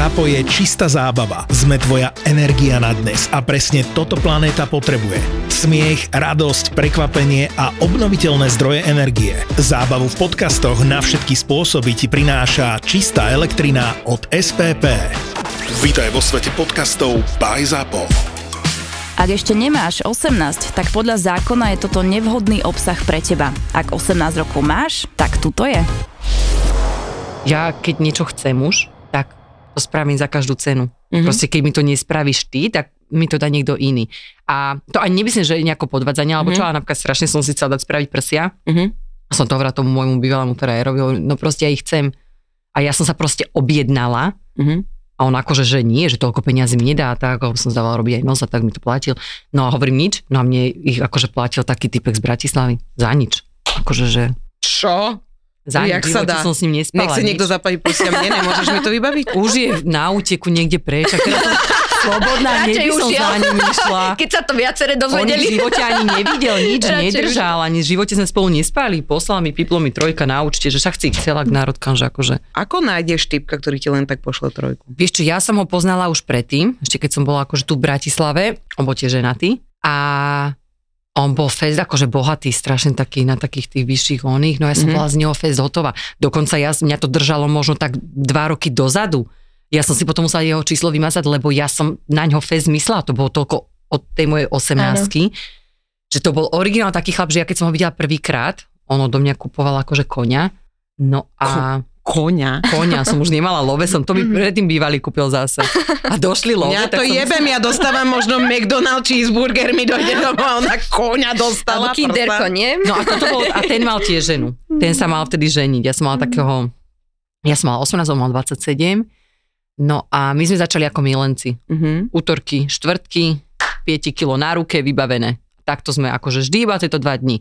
Zápo je čistá zábava. Sme tvoja energia na dnes a presne toto planéta potrebuje. Smiech, radosť, prekvapenie a obnoviteľné zdroje energie. Zábavu v podcastoch na všetky spôsoby ti prináša čistá elektrina od SPP. Vítaj vo svete podcastov by Zápo. Ak ešte nemáš 18, tak podľa zákona je toto nevhodný obsah pre teba. Ak 18 rokov máš, tak tuto je. Ja keď niečo chcem už, to spravím za každú cenu. Mm-hmm. Proste keď mi to nespravíš ty, tak mi to dá niekto iný. A to ani nemyslím, že je nejako podvádzanie, alebo mm-hmm. čo, ale napríklad strašne som si chcela dať spraviť prsia. Mm-hmm. A som to hovorila tomu môjmu bývalému robil, no proste ja ich chcem. A ja som sa proste objednala mm-hmm. a on akože, že nie, že toľko peniazy mi nedá, tak ako som zdávala robiť aj nos a tak mi to platil. No a hovorím nič, no a mne ich akože platil taký typek z Bratislavy. Za nič. Akože, že... Čo? Za Jak sa dá? som s ním nespala. Nech si niekto zapali prosia mne, nemôžeš mi to vybaviť? Už je na úteku niekde preč. A teraz som slobodná, hneď by som za ním išla. Keď sa to viacere dozvedeli. On v živote ani nevidel, nič Radšej nedržal, už. ani v živote sme spolu nespali. Poslal mi, piplo mi trojka na účte, že však si chcela k národkám, že akože. Ako nájdeš typka, ktorý ti len tak pošle trojku? Vieš čo, ja som ho poznala už predtým, ešte keď som bola akože tu v Bratislave, tiež ženatý. A on bol fest akože bohatý, strašne taký na takých tých vyšších oných, no ja som mm-hmm. bola z neho fest hotová. Dokonca ja, mňa to držalo možno tak dva roky dozadu. Ja som si potom musela jeho číslo vymazať, lebo ja som na ňo fest myslela, to bolo toľko od tej mojej osemnáctky, že to bol originál taký chlap, že ja keď som ho videla prvýkrát, on do mňa kupoval akože konia, no a... Koňa. Koňa, som už nemala love, som to by mhm. predtým bývalý kúpil zase. A došli love. Ja to jebem, ja dostávam možno McDonald's cheeseburger, mi dojde domov a ona koňa dostala. Alebo kinderko, nie? No a, toto bol, a ten mal tiež ženu. Ten sa mal vtedy ženiť. Ja som mala takého, ja som mala 18, on mal 27. No a my sme začali ako milenci. Uh-huh. Útorky, štvrtky, 5 kilo na ruke, vybavené. Takto sme akože vždy iba tieto dva dni.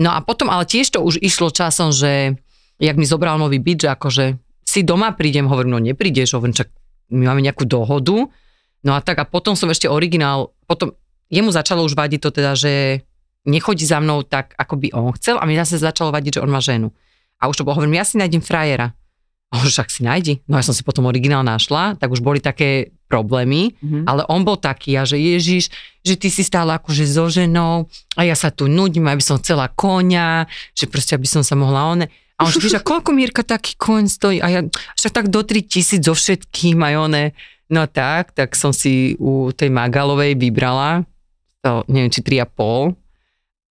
No a potom, ale tiež to už išlo časom, že jak mi zobral nový byt, že akože si doma prídem, hovorím, no neprídeš, hovorím, čak my máme nejakú dohodu. No a tak a potom som ešte originál, potom jemu začalo už vadiť to teda, že nechodí za mnou tak, ako by on chcel a mi zase začalo vadiť, že on má ženu. A už to bolo, hovorím, ja si nájdem frajera. A on však si nájdi. No ja som si potom originál našla, tak už boli také problémy, mm-hmm. ale on bol taký, a že Ježiš, že ty si stále akože so ženou a ja sa tu nudím, aby som chcela konia, že proste aby som sa mohla one. A on že, a koľko Mírka taký koň stojí? A ja, však tak do 3 tisíc so všetkým aj one. No tak, tak som si u tej Magalovej vybrala, to neviem, či 3,5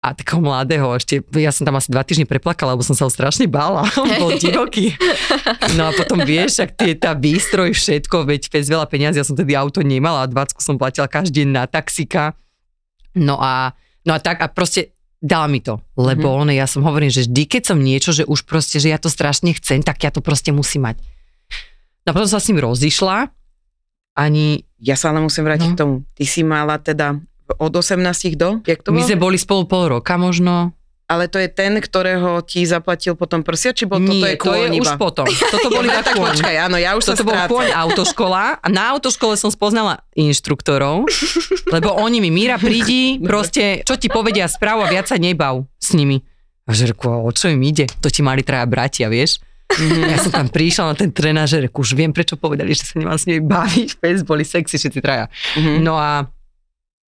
a takého mladého, ešte, ja som tam asi dva týždne preplakala, lebo som sa ho strašne bála, on bol divoký. No a potom vieš, ak tie, tá výstroj, všetko, veď fest veľa peniazy, ja som tedy auto nemala a 20 som platila každý deň na taxika. No a, no a tak a proste dala mi to, lebo mm-hmm. on, ja som hovorím, že vždy, keď som niečo, že už proste, že ja to strašne chcem, tak ja to proste musím mať. No potom sa s ním rozišla, ani... Ja sa ale musím vrátiť no. k tomu. Ty si mala teda od 18 do? Jak to My sme boli spolu pol roka možno ale to je ten, ktorého ti zaplatil potom prsia, či bol Nie, toto je to je už potom. Toto boli ja, tak počkaj, áno, ja už toto sa bol pôň autoškola a na autoškole som spoznala inštruktorov, lebo oni mi, Míra, prídi, proste, čo ti povedia správu a viac sa nebav s nimi. A že reku, o čo im ide? To ti mali traja bratia, vieš? Mm, ja som tam prišla na ten trenážer, už viem, prečo povedali, že sa nemám s nimi baviť, face boli sexy všetci traja. Mm-hmm. No a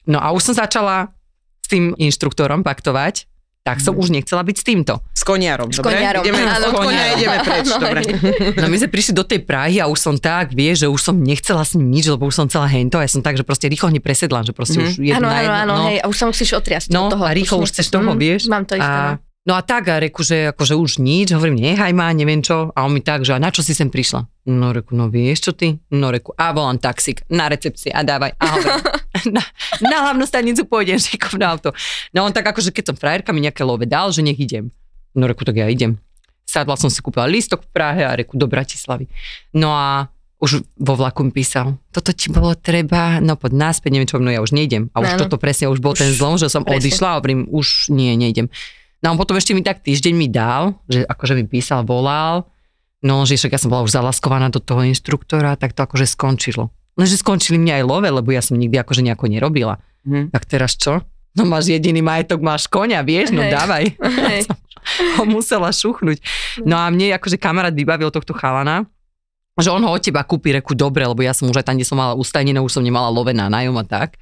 no a už som začala s tým inštruktorom paktovať tak som už nechcela byť s týmto. S koniarom, s dobre? Koniarom. Ideme, áno, od konia ideme preč, no, dobre. No my sme prišli do tej Prahy a už som tak, vie, že už som nechcela s ním nič, lebo už som celá hento a ja som tak, že proste rýchlo hneď presedla, že proste mm. už jedno Áno, áno, áno, no. hej, a už sa musíš otriasť no, toho. a rýchlo už chceš toho, mm, vieš. Mám to isté. A, no. A tak, a reku, že akože už nič, hovorím, nechaj ma, neviem čo. A on mi tak, že a na čo si sem prišla? No reku, no vieš čo ty? No reku, a volám taxík na recepcii a dávaj. A hovorím, na, na hlavnú stanicu pôjdem, šikov na auto. No on tak akože, keď som frajerka mi nejaké love dal, že nech idem. No reku, tak ja idem. Sadla som si kúpila lístok v Prahe a reku do Bratislavy. No a už vo vlaku mi písal, toto ti bolo treba, no pod náspäť, neviem čo, no ja už nejdem. A už no, toto presne, už bol už ten zlom, že som presne. odišla a hovorím, už nie, nejdem. No a potom ešte mi tak týždeň mi dal, že akože mi písal, volal, no že však ja som bola už zalaskovaná do toho inštruktora, tak to akože skončilo. Lenže skončili mňa aj love, lebo ja som nikdy akože nejako nerobila. Hmm. Tak teraz čo? No máš jediný majetok, máš konia, vieš, no Hej. dávaj. Hej. ho musela šuchnúť. No a mne akože kamarát vybavil tohto chalana, že on ho od teba kúpi, reku dobre, lebo ja som už aj tam, kde som mala ustajnené, už som nemala lovená nájom a tak.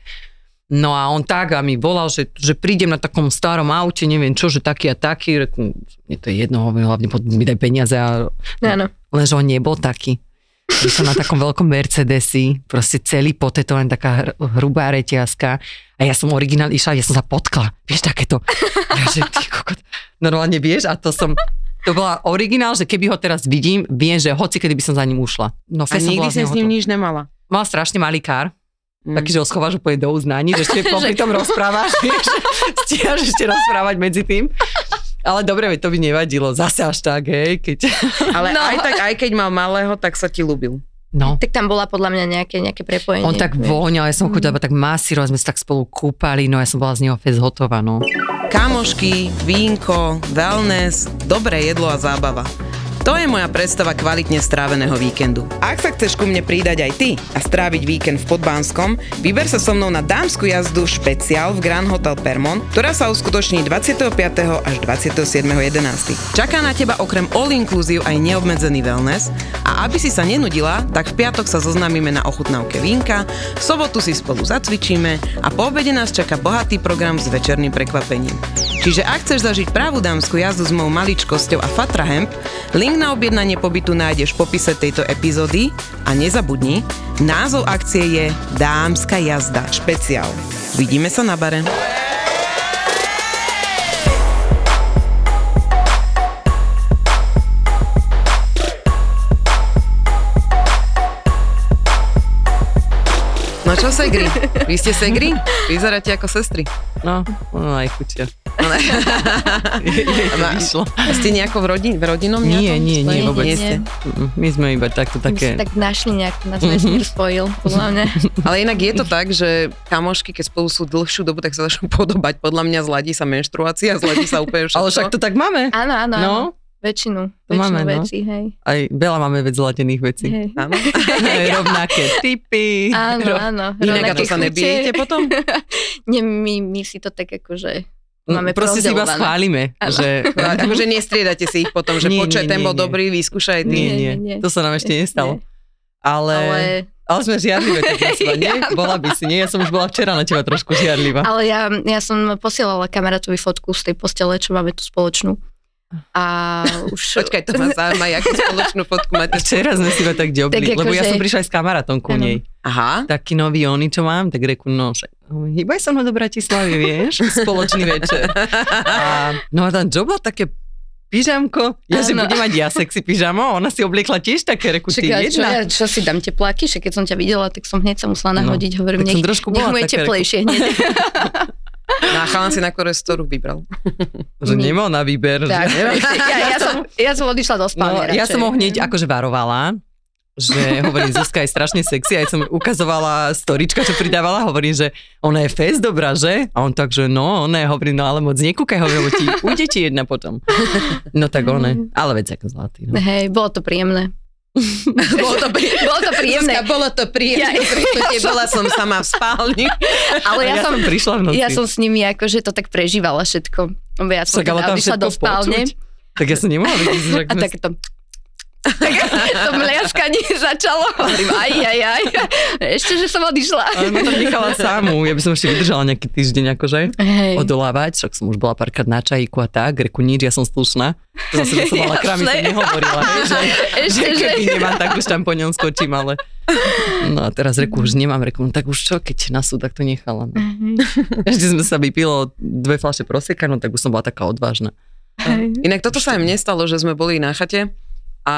No a on tak a mi volal, že, že prídem na takom starom aute, neviem čo, že taký a taký, reku, mne to je jedno, hlavne mi daj peniaze a Áno. lenže on nebol taký. Že som na takom veľkom Mercedesi, proste celý potetovaný, taká hr- hrubá reťazka a ja som originál išla, ja som sa potkla, vieš, takéto. Ja, že ty kokot, normálne vieš a to som, to bola originál, že keby ho teraz vidím, viem, že hoci kedy by som za ním ušla. No, A nikdy si s ním nič nemala. Mal strašne malý kár, Mm. taký, že ho schováš úplne do uznaní, že ešte popri tom rozprávaš, vieš, stíhaš ešte rozprávať medzi tým. Ale dobre, to by nevadilo, zase až tak, hej, keď... Ale No. aj tak, aj keď mal malého, tak sa ti ľúbil. No. Tak tam bola podľa mňa nejaké, nejaké prepojenie. On tak voňal, ja som chodila iba tak masírovať, sme sa tak spolu kúpali, no ja som bola z neho fest hotová, no. Kamošky, vínko, wellness, dobré jedlo a zábava. To je moja predstava kvalitne stráveného víkendu. Ak sa chceš ku mne pridať aj ty a stráviť víkend v Podbánskom, vyber sa so mnou na dámsku jazdu špeciál v Grand Hotel Permon, ktorá sa uskutoční 25. až 27.11. Čaká na teba okrem all inclusive aj neobmedzený wellness a aby si sa nenudila, tak v piatok sa zoznámime na ochutnávke vínka, v sobotu si spolu zacvičíme a po obede nás čaká bohatý program s večerným prekvapením. Čiže ak chceš zažiť pravú dámsku jazdu s mou maličkosťou a Fatra link na objednanie pobytu nájdeš v popise tejto epizódy a nezabudni, názov akcie je Dámska jazda špeciál. Vidíme sa na bare. No čo segri? Vy ste segri? Vyzeráte ako sestry. No, ono aj chutia. To Ma- vyšlo. Ste nejako v, rodin, v rodinom Nie, nejakom nie, nie, vôbec. Nie ste. Mm, My sme iba takto My také... tak našli nejak, nás vesmír spojil, podľa mňa. Ale inak je to tak, že kamošky, keď spolu sú dlhšiu dobu, tak sa začnú podobať. Podľa mňa zladí sa menštruácia, zladí sa úplne všetko. Ale však to tak máme. Áno, áno, áno. No, Väčšinu, To väčšinu máme, no. vecí, hej. aj veľa máme vec zladených vecí. hej. Áno. Aj rovnaké typy. Áno, Ro- áno. Inak to sa nebijete potom? Nie, my, my si to tak akože... Máme Proste si iba schválime, že... akože nestriedate si ich potom, že Nie, počkaj, ten bol dobrý, vyskúšaj ty. Nie, Nie, nie, to sa nám ešte nestalo. Ale, Ale, ale sme žiarlivé tak na seba, nie? Bola by si, nie? Ja som už bola včera na teba trošku žiarlivá. ale ja, ja som posielala kamarátovi fotku z tej postele, čo máme tu spoločnú. A už... Počkaj, to ma zaujíma, akú spoločnú fotku máte. Včera sme si iba tak ďobli, Tak lebo ja akože- som prišla aj s kamarátom ku Áno. nej. Aha. Taký nový oni, čo mám, tak reku, no však, hýbaj sa mnou do Bratislavy, vieš, spoločný večer. A, no a tam Joe bola také pyžamko, ja že Áno. budem mať ja sexy pyžamo, ona si obliekla tiež také, reku, ty ja, čo, ja, jedna. čo si dám tepláky, však keď som ťa videla, tak som hneď sa musela nahodiť, hovorím, tak som nech, nech mu je teplejšie hneď. No a chalan si na ktorú vybral. Že nemal na výber. tak, že... ja, ja, som, ja som odišla do No, spálne ja radšej. som ho hneď akože varovala, že hovorím, Zuzka je strašne sexy, aj som ukazovala storička, čo pridávala, hovorím, že ona je fest dobrá, že? A on tak, že no, ona je, hovorím, no ale moc nekúkaj, hovorím, ti ujde ti jedna potom. No tak one, ale veď ako zlatý. No. Hej, bolo to príjemné. Bolo to, prí... Bolo to príjemné. Zuzka, bolo to príjemné. Ja- Ja, bola som sama v spálni. Ale A ja, som, prišla v noci. ja som s nimi akože to tak prežívala všetko. Ja som Však ale tam odišla do spálne počuť. Tak ja som nemohla vidieť, že a tak to... Tak to mliaskanie začalo, hovorím, aj, aj, aj. Ešte, že som odišla. Ale ma tam nechala samú, ja by som ešte vydržala nejaký týždeň akože Hej. odolávať, však som už bola párkrát na čajíku a tak, reku nič, ja som slušná. To zase, že som mala kramy, som nehovorila, hej, že, Ešte, že že... keby nemám, tak už tam po ňom skočím, ale... No a teraz reku, už nemám, reku, no tak už čo, keď na súd, tak to nechala. No. Ešte sme sa vypilo dve fľaše proseka, no tak už som bola taká odvážna. Inak toto sa aj mne stalo, že sme boli na chate a,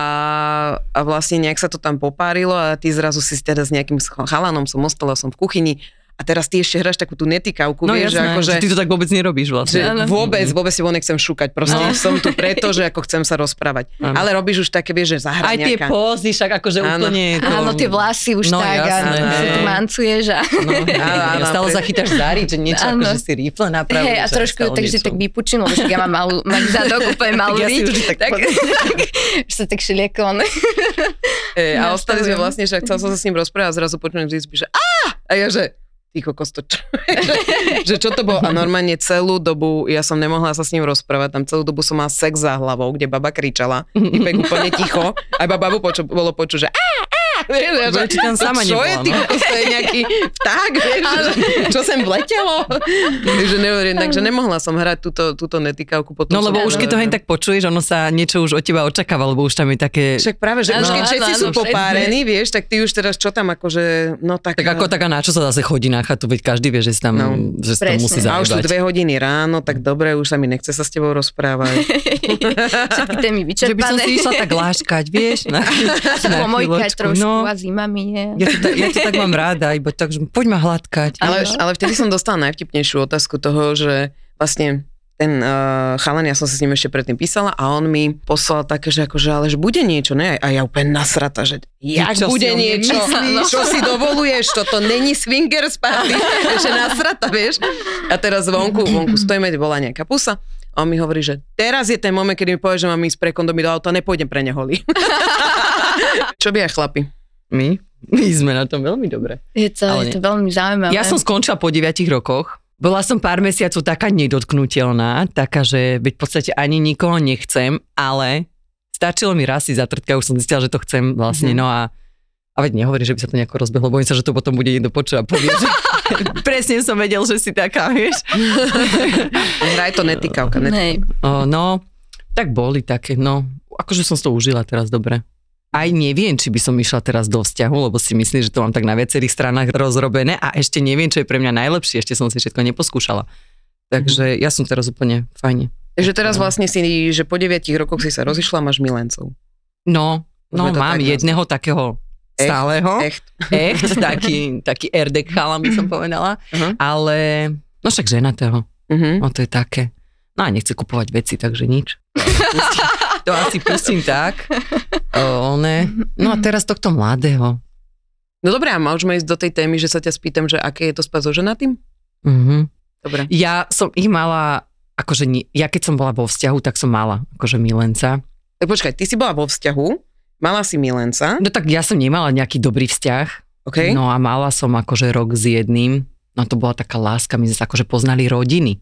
a vlastne nejak sa to tam popárilo a ty zrazu si teda s nejakým chalanom som ostala, som v kuchyni a teraz ty ešte hráš takú tú netykavku, No vieš, že jasné, akože... že ty to tak vôbec nerobíš že vlastne. vôbec, vôbec si ho nechcem šúkať, proste No. som tu preto, že ako chcem sa rozprávať. Áno. Ale robíš už také, vieš, že zahra Aj tie nejaká. pózy, však akože Áno. úplne... To... Áno, tie vlasy už No, tak jasné, a sa tu mancuješ a... No, Áno, áno, stále pre- zachytáš zári, že niečo Áno. akože si rifle napravuješ. Hej, a trošku ju tak si tak vypučím, lebo však ja mám malú, malý zadok, úplne malú Tak ja tak už sa tak šelieko, on. E, a ostali sme vlastne, že chcel som sa s ním rozprávať a zrazu počujem že! A ja, že ty kokos to čo? že čo to bolo? A normálne celú dobu, ja som nemohla sa s ním rozprávať, tam celú dobu som mala sex za hlavou, kde baba kričala, typek úplne ticho, a babu poču, bolo počuť, že á, á, vieš, že, Či tam sama čo je, nebola, ty no. to je nejaký vták, vieš, že, čo sem vletelo. takže, nehovorím, takže nemohla som hrať túto, túto netýkavku. Potom No lebo už keď to hen tak počuješ, ono sa niečo už od teba očakáva, lebo už tam je také... Však práve, že už keď všetci sú popárení, vieš, tak ty už teraz čo tam akože, no tak... Tak ako taká na čo sa zase chodí na chatu, veď každý vie, že si tam, No, že si tam musí A už sú dve hodiny ráno, tak dobre, už sa mi nechce sa s tebou rozprávať. Všetky témy Že by som vyčerpané. si išla tak láškať, vieš, na, na Pomojkať trošku No, a zimami je. ja to, tak, ja to tak mám rada, iba tak, že poď ma hladkať. Ale, ale vtedy som dostala najvtipnejšiu otázku toho, že vlastne ten uh, chalan, ja som sa s ním ešte predtým písala a on mi poslal také, že akože, ale že bude niečo, ne? A ja úplne nasrata, že jak čo bude niečo, myslíš? čo si dovoluješ, toto není swingers party, že nasrata, vieš? A teraz vonku, vonku stojíme, bola nejaká pusa a on mi hovorí, že teraz je ten moment, kedy mi povie, že mám ísť pre kondomy do auta, nepôjdem pre neholí. čo by aj chlapi? My? My sme na tom veľmi dobre. Je to, Ale je to veľmi zaujímavé. Ja som skončila po 9 rokoch. Bola som pár mesiacov taká nedotknutelná, taká, že veď v podstate ani nikoho nechcem, ale stačilo mi raz si zatrtka, už som zistila, že to chcem vlastne, Mhm. no a a veď nehovorí, že by sa to nejako rozbehlo, bojím sa, že to potom bude niekto počuť a povie, že presne som vedel, že si taká, vieš. Hraj to netýkavka. netýkavka. Hej. O, no, tak boli také, no, akože som to užila teraz dobre. Aj neviem, či by som išla teraz do vzťahu, lebo si myslím, že to mám tak na viacerých stranách rozrobené a ešte neviem, čo je pre mňa najlepšie, ešte som si všetko neposkúšala. Takže ja som teraz úplne fajne. Takže teraz vlastne si, že po 9 rokoch si sa rozišla, máš milencov. No, no mám tak jedného takého Echt? stáleho, Echt. echt, taký, taký erdek chalan by som povedala, Aha. ale no však ženatého, Uh-huh. no to je také. No a nechce kupovať veci, takže nič. to asi pustím tak. O, ne. No a teraz tohto mladého. No dobré, a môžeme ísť do tej témy, že sa ťa spýtam, že aké je to spať so ženatým? Mhm. Dobre. Ja som ich mala, akože nie, ja keď som bola vo vzťahu, tak som mala akože milenca. Tak počkaj, ty si bola vo vzťahu, mala si milenca, No tak ja som nemala nejaký dobrý vzťah, OK? no a mala som akože rok s jedným, no to bola taká láska, my sme sa akože poznali rodiny.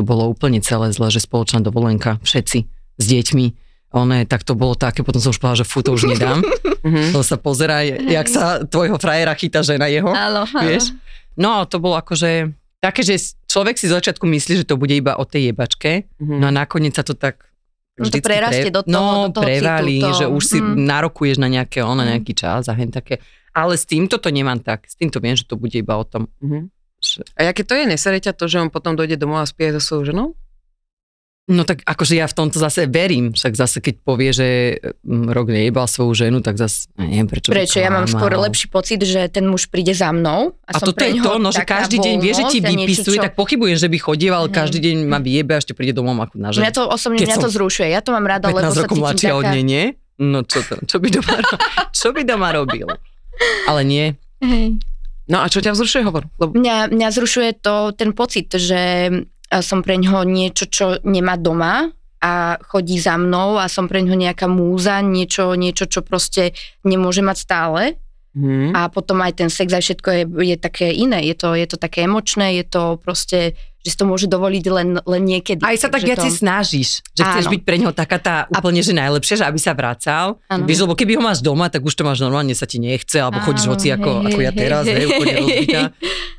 To bolo úplne celé zle, že spoločná dovolenka, všetci s deťmi. One, tak to bolo také, potom som už povedala, že fú, to už nedám. Mhm. To sa pozerá, jak sa tvojho frajera chytá žena jeho. Áno, áno. vieš? No to bolo akože také, že človek si z začiatku myslí, že to bude iba o tej jebačke, Mhm. no a nakoniec sa to tak No to prerastie do toho- no, do toho prevalí, citu, to- že už si mm. narokuješ na nejaké, ono, Mm. nejaký čas a hen také. Ale s týmto to nemám tak. S týmto viem, že to bude iba o tom. Mhm. Že... A jaké to je, nesere ťa to, že on potom dojde domov a spie so svojou ženou? No tak akože ja v tomto zase verím. Však zase keď povie, že mm, rok nejebal svoju ženu, tak zase ja neviem prečo. Prečo? Ja mám skôr lepší pocit, že ten muž príde za mnou a, A som toto je to, no, že každý deň vie, že ti a niečo, vypisuje, čo- tak pochybujem, že by chodieval, Hej. každý deň ma vyjebe a ešte príde domov ako na Mňa ženu. to osobne, Keď mňa to zrušuje. Ja to mám rada, lebo 15 sa rokov mladšia od taká... nej, nie? No čo to, čo by doma, čo by doma robil? Ale nie. Hej. No a čo ťa vzrušuje hovor? Lebo, Mňa, mňa zrušuje to ten pocit, že som pre ňoho niečo, čo nemá doma a chodí za mnou a som pre ňoho nejaká múza, niečo, niečo, čo proste nemôže mať stále. hm. A potom aj ten sex a všetko je, je také iné. Je to, je to také emočné, je to proste, že si to môže dovoliť len, len niekedy. Aj sa tak viac to... snažíš, že chceš Áno. byť pre neho taká tá úplne, že najlepšia, že aby sa vracal. Áno. Vieš, lebo keby ho máš doma, tak už to máš normálne, sa ti nechce, alebo chodíš Áno, hoci ako, hej, ako ja teraz, hej, hej, úplne rozbitá.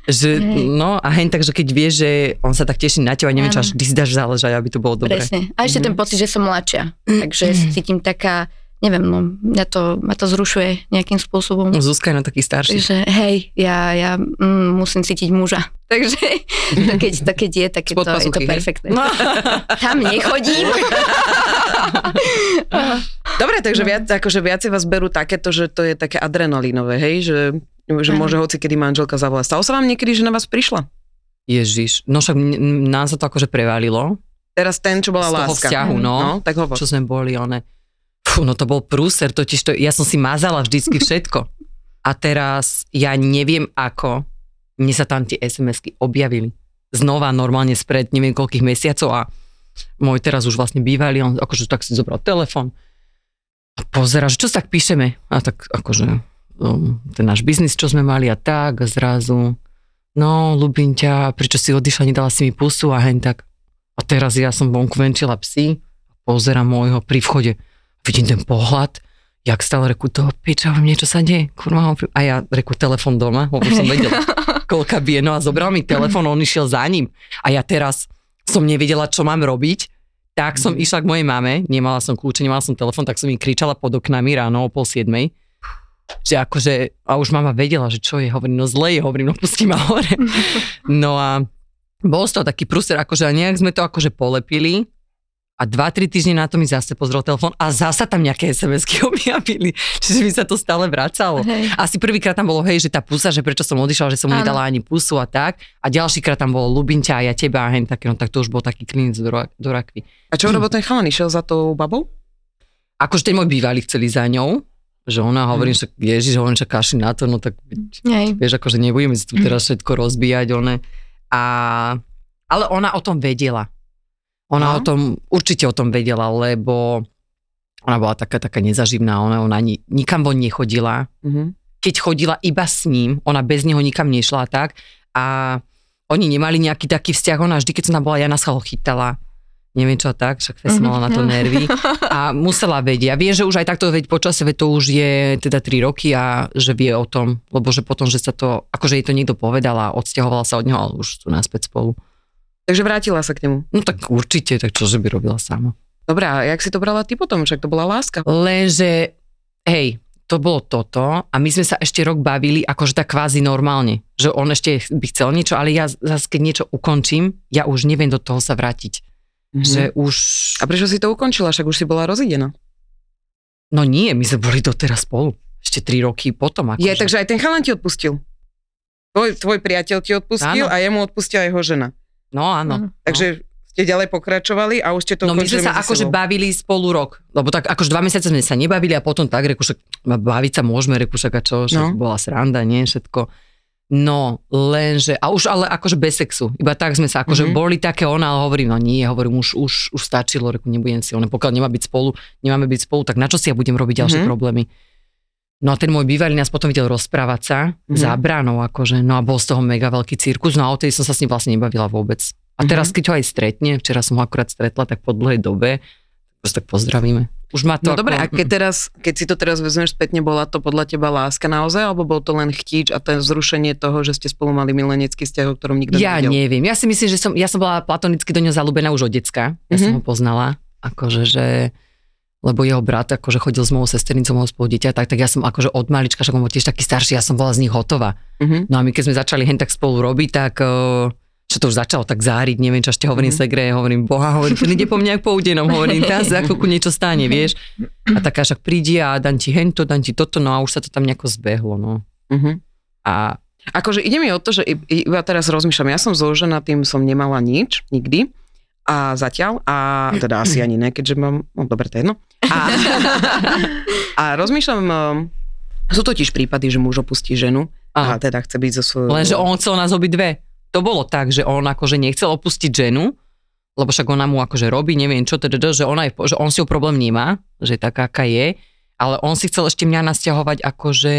Že, Hej. no a hen takže keď vieš, že on sa tak teší na teba, neviem, čo až vždy si dáš záležať, aby to bolo dobre. Presne. A ešte ten Mhm. pocit, že som mladšia. Takže sa cítim taká, neviem, no, mňa to, ma to zrušuje nejakým spôsobom. Zuzka je na taký starší. Že hej, ja, ja mm, musím cítiť muža. Takže to keď, to keď je, tak je to, je to perfektné. No. Tam nechodím. Dobre, takže viac, akože viacej vás berú takéto, že to je také adrenalínové, hej? Že, že môže hoci kedy manželka zavolať. Stalo sa vám niekedy, že na vás prišla? Ježiš, no však nám sa to akože prevalilo Teraz ten, čo bola z toho láska. vzťahu, no, No, tak hovor. čo sme boli, one. Fú, no to bol prúser, totiž to, ja som si mazala vždycky všetko. A teraz ja neviem ako, mne sa tam tie SMS-ky objavili. Znova normálne spred neviem koľkých mesiacov a môj teraz už vlastne bývalý, on akože tak si zobral telefon a pozera, že čo sa tak píšeme. A tak akože um, ten náš biznis, čo sme mali a tak a zrazu no, ľubím ťa, prečo si odišla, nedala si mi pusu a hen tak. A teraz ja som vonku venčila psy, pozerám môjho pri vchode, vidím ten pohľad, jak stále reku toho piča, niečo sa deje, kurva, a ja reku telefon doma, lebo som vedela, koľka bije, no a zobral mi telefon, on išiel za ním. A ja teraz som nevedela, čo mám robiť, tak som mm. išla k mojej mame, nemala som kľúče, nemala som telefon, tak som im kričala pod oknami ráno o pol siedmej, že akože, a už mama vedela, že čo je, hovorím, no zle je, hovorím, no pustí ma hore. No a bol z toho taký prúser, akože a nejak sme to akože polepili a dva, tri týždne na to mi zase pozrel telefón a zasa tam nejaké SMS-ky objavili. Čiže mi sa to stále vracalo. Hej. Asi prvýkrát tam bolo, hej, že tá pusa, že prečo som odišla, že som mu nedala ani pusu a tak. A ďalšíkrát tam bolo ľubím ťa a ja teba a hen také, no tak to už bol taký klinec do, do rakvy. A čo robil ten chalan? Išiel za tou babou? Akože ten môj bývalý chceli za ňou, že ona hovorí, že ježiš, hovorím, že kaši na to, no tak Nej. vieš, akože nebudeme si tu teraz všetko rozbíjať, one. A, ale ona o tom vedela. Ona no. o tom, určite o tom vedela, lebo ona bola taká, taká nezaživná, ona, ona ni, nikam von nechodila. Mm-hmm. Keď chodila iba s ním, ona bez neho nikam nešla tak a oni nemali nejaký taký vzťah, ona vždy, keď som bola, ja na schalo chytala neviem čo tak, však Fes mala na to mhm. nervy a musela vedieť. A vie, že už aj takto veď počasie, to už je teda 3 roky a že vie o tom, lebo že potom, že sa to, akože jej to niekto povedal a odsťahovala sa od neho, ale už sú naspäť spolu. Takže vrátila sa k nemu. No tak určite, tak čože by robila sama. Dobre, a jak si to brala ty potom? Však to bola láska. Lenže, hej, to bolo toto a my sme sa ešte rok bavili akože tak kvázi normálne, že on ešte by chcel niečo, ale ja zase keď niečo ukončím, ja už neviem do toho sa vrátiť. Mm-hmm. Že už... A prečo si to ukončila? Však už si bola rozidená. No nie, my sme boli doteraz spolu. Ešte 3 roky potom. Akože. Je, takže aj ten chalan ti odpustil. Tvoj, tvoj priateľ ti odpustil áno. a jemu odpustila jeho žena. No áno. Mm. Takže ste ďalej pokračovali a už ste to No my sme sa akože bavili spolu rok, lebo tak akože dva mesiace sme sa nebavili a potom tak, reku, baviť sa môžeme, reku, a čo, no. bola sranda, nie, všetko. No, lenže, a už ale akože bez sexu, iba tak sme sa, akože mm-hmm. boli také ona, ale hovorím, no nie, hovorím, už, už, už stačilo, reku, nebudem si, ona, pokiaľ nemá byť spolu, nemáme byť spolu, tak na čo si ja budem robiť ďalšie mm-hmm. problémy? No a ten môj bývalý nás potom videl rozprávať sa mm-hmm. za bránou, akože, no a bol z toho mega veľký cirkus, no a o tej som sa s ním vlastne nebavila vôbec. A teraz, mm-hmm. keď ho aj stretne, včera som ho akurát stretla, tak po dlhej dobe, proste tak pozdravíme. Už má to no ako... dobre, a keď, teraz, keď si to teraz vezmeš spätne, bola to podľa teba láska naozaj, alebo bol to len chtíč a to zrušenie toho, že ste spolu mali milenecký vzťah, o ktorom nikto Ja nevedel? neviem, ja si myslím, že som, ja som bola platonicky do ňo zalúbená už od decka, ja mm-hmm. som ho poznala, akože, že lebo jeho brat akože chodil s mojou sesternicou, mojou spolu dieťa, tak, tak ja som akože od malička, však on bol tiež taký starší, ja som bola z nich hotová. Mm-hmm. No a my keď sme začali hen tak spolu robiť, tak uh, čo to už začalo tak záriť, neviem čo ešte hovorím mm-hmm. segre, hovorím, boha, hovorím, ten ide po mňa po údenom, hovorím, teraz za chvíľku niečo stane, vieš. A taká však príde a dám ti hento, dám ti toto, no a už sa to tam nejako zbehlo, no. Mm-hmm. A Akože ide mi o to, že iba teraz rozmýšľam, ja som zložená, tým som nemala nič, nikdy. A zatiaľ, a teda asi ani ne, keďže mám, no dobre, to je jedno. A, a rozmýšľam, um, sú totiž prípady, že muž opustí ženu a, a teda chce byť so svojou... Lenže on chcel nás obi dve. To bolo tak, že on akože nechcel opustiť ženu, lebo však ona mu akože robí, neviem čo, teda, že, ona je, že on si ho problém nemá, že taká, aká je, ale on si chcel ešte mňa nasťahovať akože,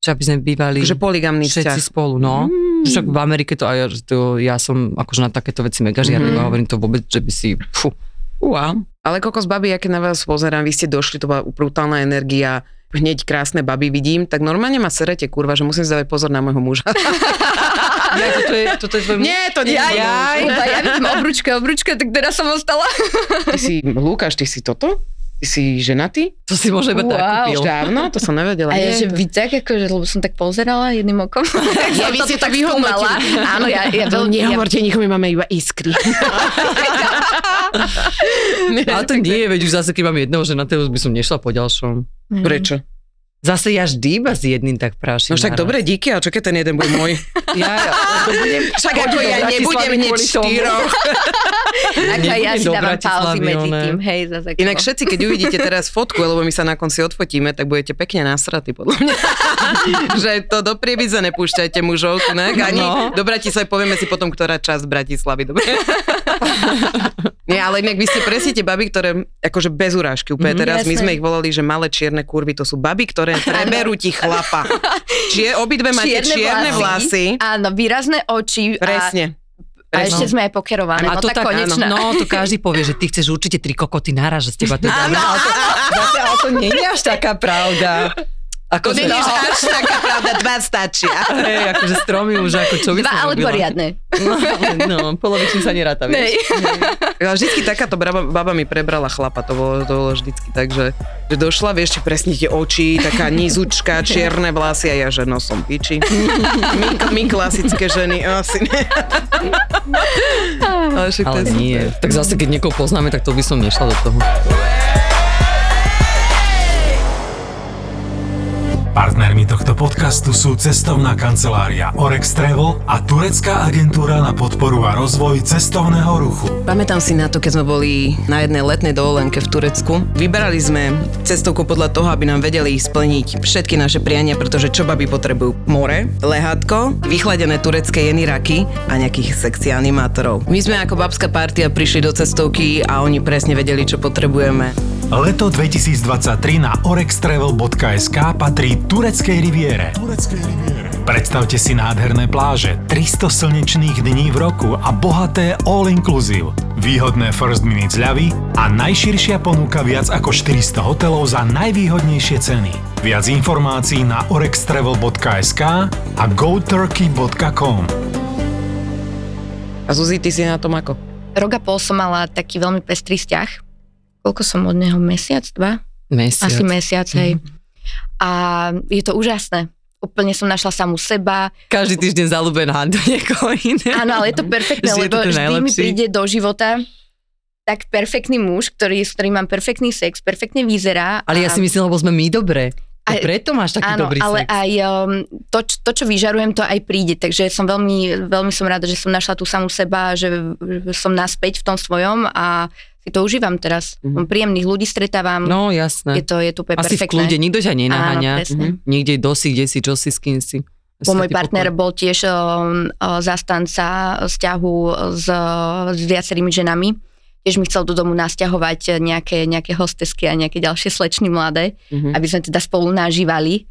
že aby sme bývali že poligamný všetci vzťah. spolu, no. Mm však v Amerike to aj, to, ja som akože na takéto veci mega žiadny, mm-hmm. hovorím to vôbec, že by si, fú. Wow. Ale kokos babi, ja keď na vás pozerám, vy ste došli, to bola brutálna energia, hneď krásne baby vidím, tak normálne ma serete, kurva, že musím zdávať pozor na môjho muža. Ja, toto je, toto je tvoj muž? Nie, to nie ja, ja, ja, ja vidím obručka, obručka, tak teraz som ostala. Ty si, Lukáš, ty si toto? Ty si ženatý? To si môže iba wow. tak kúpil. Dávno? To som nevedela. A ja, že vy tak, akože, lebo som tak pozerala jedným okom. ja vy ste tak vyhodnotili. Áno, ja, ja veľ, Nehovorte ja... nikomu, my máme iba iskry. Ale to nie je, veď už zase, keď mám jedného ženatého, by som nešla po ďalšom. Prečo? Zase ja vždy iba s jedným tak prášim. No však naraz. dobre, díky, a čo keď ten jeden bude môj? ja, ja, to budem, však ako ja nebudem hneď štyroch. ako ja si dávam pauzy medzi tým, hej, zase Inak všetci, keď uvidíte teraz fotku, lebo my sa na konci odfotíme, tak budete pekne nasratí, podľa mňa. že to do prievidze nepúšťajte mužov, ne? Ani no. do Bratislavy povieme si potom, ktorá časť Bratislavy, dobre? Nie, ale inak vy ste presne tie baby, ktoré, akože bez urážky úplne mm, teraz, jasne. my sme ich volali, že malé čierne kurvy, to sú baby, ktoré dobre, preberú ti chlapa. Čiže obidve máte čierne, čierne vlasy. vlasy. Áno, výrazné oči. Presne. A, a ešte sme aj pokerované. A to tak, konečná. no, to každý povie, že ty chceš určite tri kokoty naraz, že z teba to je ale to, ale to nie je až taká pravda. Ako to nie je až taká pravda, dva stačia. Hej, akože stromy už ako čo by Dva, ale robila. poriadne. No, no polovičný sa neráta, vieš. Ja, vždycky takáto baba, baba mi prebrala chlapa, to bolo, to bolo vždycky tak, že, že došla, vieš, či presne tie oči, taká nizučka, čierne vlasy a ja, že nosom piči. My, my klasické ženy, asi ne. ale, ale nie. Tak zase, keď niekoho poznáme, tak to by som nešla do toho. Partnermi tohto podcastu sú cestovná kancelária Orex Travel a turecká agentúra na podporu a rozvoj cestovného ruchu. Pamätám si na to, keď sme boli na jednej letnej dovolenke v Turecku. Vyberali sme cestovku podľa toho, aby nám vedeli splniť všetky naše priania, pretože čo baby potrebujú? More, lehátko, vychladené turecké jeniraky a nejakých sekcií animátorov. My sme ako babská partia prišli do cestovky a oni presne vedeli, čo potrebujeme. Leto 2023 na orextravel.sk patrí Tureckej riviére. Tureckej riviére. Predstavte si nádherné pláže, 300 slnečných dní v roku a bohaté all-inclusive. Výhodné first minute zľavy a najširšia ponuka viac ako 400 hotelov za najvýhodnejšie ceny. Viac informácií na orextravel.sk a goturkey.com A Zuzi, ty si na tom ako? Rok a pol som mala taký veľmi pestrý vzťah koľko som od neho, mesiac, dva? Mesiac. Asi mesiac, hej. Mm. A je to úžasné. Úplne som našla samú seba. Každý týždeň zalúbená do niekoho iného. Áno, ale je to perfektné, lebo to vždy mi príde do života tak perfektný muž, ktorý, s ktorým mám perfektný sex, perfektne vyzerá. Ale a... ja si myslím, lebo sme my dobré. A preto máš taký áno, dobrý ale sex. aj um, to, to, čo vyžarujem, to aj príde. Takže som veľmi, veľmi som rada, že som našla tú samú seba, že, že som naspäť v tom svojom a si to užívam teraz. Mm-hmm. Príjemných ľudí stretávam. No, jasné. Je to, je to úplne Asi perfektné. v kľude, nikto ťa nenaháňa. Áno, mm-hmm. Niekde dosi, kde si, čo si, s kým si. Bo môj partner pokoj. bol tiež um, zastanca vzťahu s, s viacerými ženami. Tiež mi chcel do domu nasťahovať nejaké, nejaké hostesky a nejaké ďalšie slečny mladé, mm-hmm. aby sme teda spolu nažívali.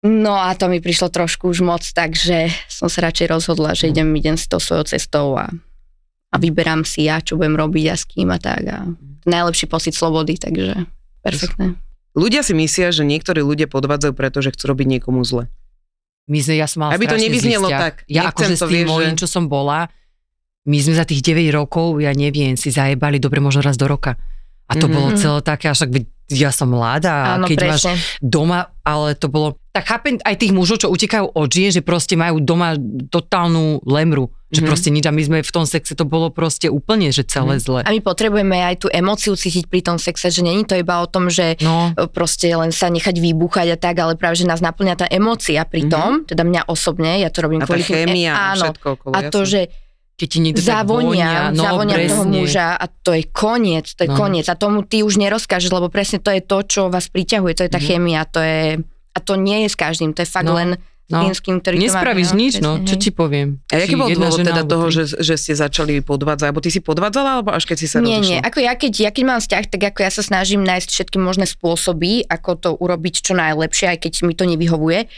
No a to mi prišlo trošku už moc, takže som sa radšej rozhodla, že idem, idem s tou svojou cestou a a vyberám si ja, čo budem robiť a s kým a tak. A najlepší pocit slobody, takže perfektné. Ľudia si myslia, že niektorí ľudia podvádzajú, pretože chcú robiť niekomu zle. My sme, ja som mala Aby to nevyznelo tak. Ja akože s tým môjim, že... čo som bola, my sme za tých 9 rokov, ja neviem, si zajebali dobre možno raz do roka. A to mm-hmm. bolo celé také, až tak ja som mladá Áno, keď presne. máš doma, ale to bolo, tak chápem aj tých mužov, čo utekajú od žien, že proste majú doma totálnu lemru, že mm-hmm. proste nič a my sme v tom sexe, to bolo proste úplne, že celé mm. zle. A my potrebujeme aj tú emóciu cítiť pri tom sexe, že není to iba o tom, že no. proste len sa nechať vybúchať a tak, ale práve, že nás naplňa tá emócia pri tom, mm-hmm. teda mňa osobne, ja to robím a kvôli tá chémia a všetko okolo, A to, jasne. že keď ti niekto zavonia, tak vonia, no, zavonia presne. toho muža a to je koniec, to je no. koniec a tomu ty už nerozkážeš, lebo presne to je to, čo vás priťahuje, to je tá mm-hmm. chémia, to je, a to nie je s každým, to je fakt no. len No, tým, ktorý Nespravíš to má, nič, no, čo ti poviem. A aký bol dôvod teda toho, že, že ste začali podvádzať? Alebo ty si podvádzala, alebo až keď si sa Nie, rozišla? nie, ako ja keď, ja keď mám vzťah, tak ako ja sa snažím nájsť všetky možné spôsoby, ako to urobiť čo najlepšie, aj keď mi to nevyhovuje,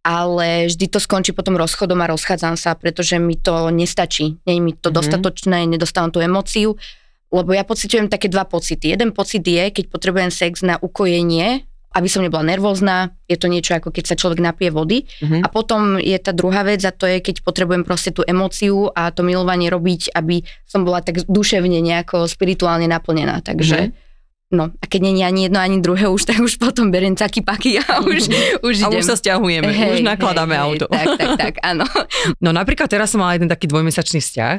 ale vždy to skončí potom rozchodom a rozchádzam sa, pretože mi to nestačí. Nie je mi to Mhm. mm-hmm. dostatočné, nedostávam tú emóciu, lebo ja pociťujem také dva pocity. Jeden pocit je, keď potrebujem sex na ukojenie, aby som nebola nervózna, je to niečo ako keď sa človek napije vody. Mhm. A potom je tá druhá vec a to je, keď potrebujem proste tú emóciu a to milovanie robiť, aby som bola tak duševne nejako spirituálne naplnená. Takže no, a keď nie je ani jedno, ani druhé už, tak už potom beriem taký paky a už, už A idem. už sa stiahujeme, už nakladáme hej, auto. Tak, tak, tak, áno. No napríklad teraz som mala jeden taký dvojmesačný vzťah.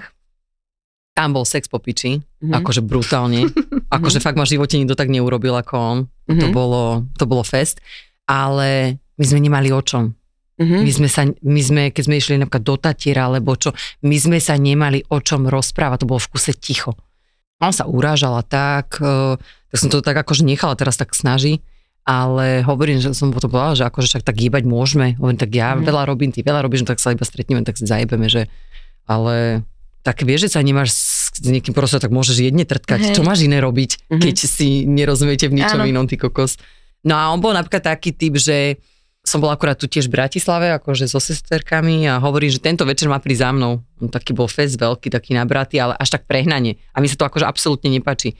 Tam bol sex po piči, Mhm. akože brutálne. akože fakt ma v živote nikto tak neurobil ako on. To, Mhm. bolo, to bolo fest. Ale my sme nemali o čom. Mhm. My sme, sa, my sme, keď sme išli napríklad do Tatiera, alebo čo, my sme sa nemali o čom rozprávať, to bolo v kuse ticho. A On sa urážala tak, eh, tak som to tak akože nechala teraz tak snaží, ale hovorím, že som potom povedala, že akože však tak jebať môžeme. Hovorím, tak ja Mhm. veľa robím, ty veľa robíš, no tak sa iba stretneme, tak si zajebeme, že ale tak vieš, že sa nemáš s niekým proste, tak môžeš jedne trtkať. Hej. Čo máš iné robiť, Mhm. keď si nerozumiete v ničom inom, ty kokos. No a on bol napríklad taký typ, že som bol akurát tu tiež v Bratislave, akože so sesterkami a hovorí, že tento večer má prísť za mnou. On taký bol fest veľký, taký nabratý, ale až tak prehnanie. A mi sa to akože absolútne nepačí.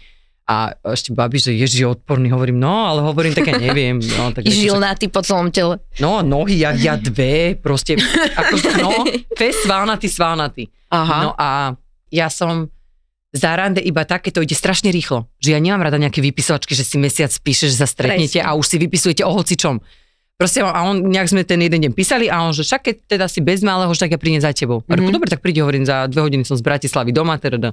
A ešte babi, že ježi odporný, hovorím, no, ale hovorím, také neviem. No, tak Žilnatý po celom tele. No, nohy, jak ja dve, proste, akože, no, fest svalnatý, svalnatý. Aha. No a ja som za rande iba také, to ide strašne rýchlo. Že ja nemám rada nejaké vypisovačky, že si mesiac píše, že sa stretnete a už si vypisujete o hocičom. Proste a on, nejak sme ten jeden deň písali a on, že však keď teda si bez malého, že tak ja prídem za tebou. A mm-hmm. dobre, tak príde, hovorím, za dve hodiny som z Bratislavy doma, teda.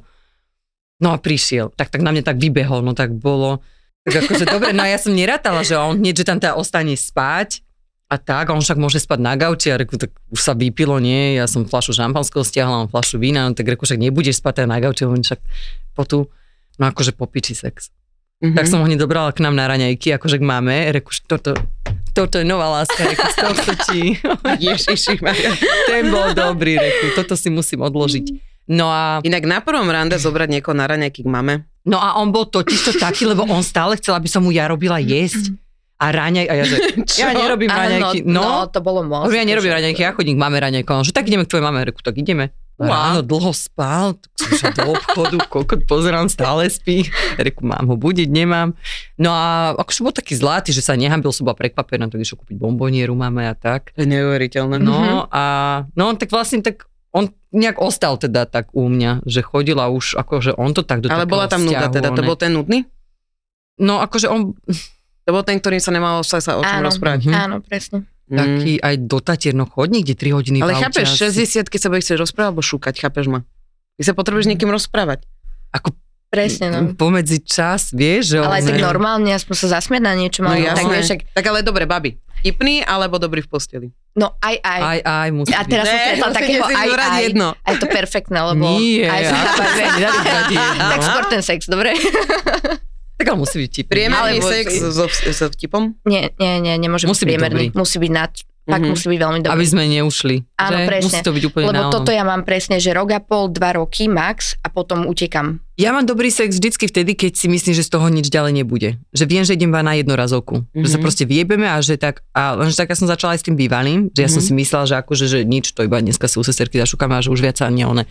No a prišiel, tak, tak na mňa tak vybehol, no tak bolo, tak akože dobre, no ja som nerátala, že on hneď, že tam teda ostane spať, a tak, a on však môže spať na gauči a reku, tak už sa vypilo, nie, ja som flašu šampanského stiahla, on flašu vína, no, tak reku, však nebudeš spať teda na gauči, on však po tu, no akože popiči sex. Mhm. Tak som ho hneď dobrala k nám na raňajky, akože k máme, reku, toto, toto je nová láska, reku, z tohto ti. Ježiši. Ten bol dobrý, reku, toto si musím odložiť. No a, Inak na prvom rande zobrať niekoho na raňajky k mame. no a on bol totiž to taký, lebo on stále chcel, aby som mu ja robila jesť. A raňaj, a ja že, ja nerobím raňajky. no, No, to bolo moc. Ja nerobím raňajky, ja chodím k máme raňajky. On, že tak ideme k tvojej mame, reku, tak ideme. Wow. Ráno dlho spal, tak som do obchodu, kokot pozerám, stále spí. Reku, mám ho budiť, nemám. No a akože bol taký zlatý, že sa nehambil, som bola prekvapená, tak išiel kúpiť bombonieru máme a tak. Neuveriteľné. No a no tak vlastne tak on nejak ostal teda tak u mňa, že chodila už akože on to tak do Ale bola tam nuda teda, to bol ten nudný? No akože on To bol ten, ktorým sa nemalo sa, sa o čom Áno. rozprávať. Mhm. Áno, presne. taký aj do Tatier, no chodník, kde 3 hodiny Ale chápeš, asi. 60 keď sa bude chcieť rozprávať alebo šúkať, chápeš ma? Ty sa potrebuješ s niekým rozprávať. Ako Presne, no. pomedzi čas, vieš, že Ale aj tak normálne, aspoň sa zasmiať na niečo. No jasné. tak, vieš, však, Tak ale dobre, babi. Tipný alebo dobrý v posteli? no aj, aj. Aj, aj, musí A teraz som stretla takého aj, aj. jedno. A je to perfektné, lebo Nie, aj vybrať jedno. Tak skôr ten sex, dobre? Tak ale musí byť tipný. Priemerný Alebo sex so, so vtipom? Nie, nie, nie, nemôže Musí byť byť priemerný. Musí byť nad, tak Mhm. musí byť veľmi dobrý. Aby sme neušli. Áno, že? presne. Musí to byť úplne Lebo na toto ja mám presne, že rok a pol, dva roky max a potom utekam. Ja mám dobrý sex vždycky vtedy, keď si myslím, že z toho nič ďalej nebude. Že viem, že idem na jednorazovku. Mm-hmm. Že sa Mhm. proste vyjebeme a že tak, a lenže tak ja som začala aj s tým bývalým, že ja som Mhm. si myslela, že akože, že nič, to iba dneska si u sesterky zašukame a že už viac sa nie one.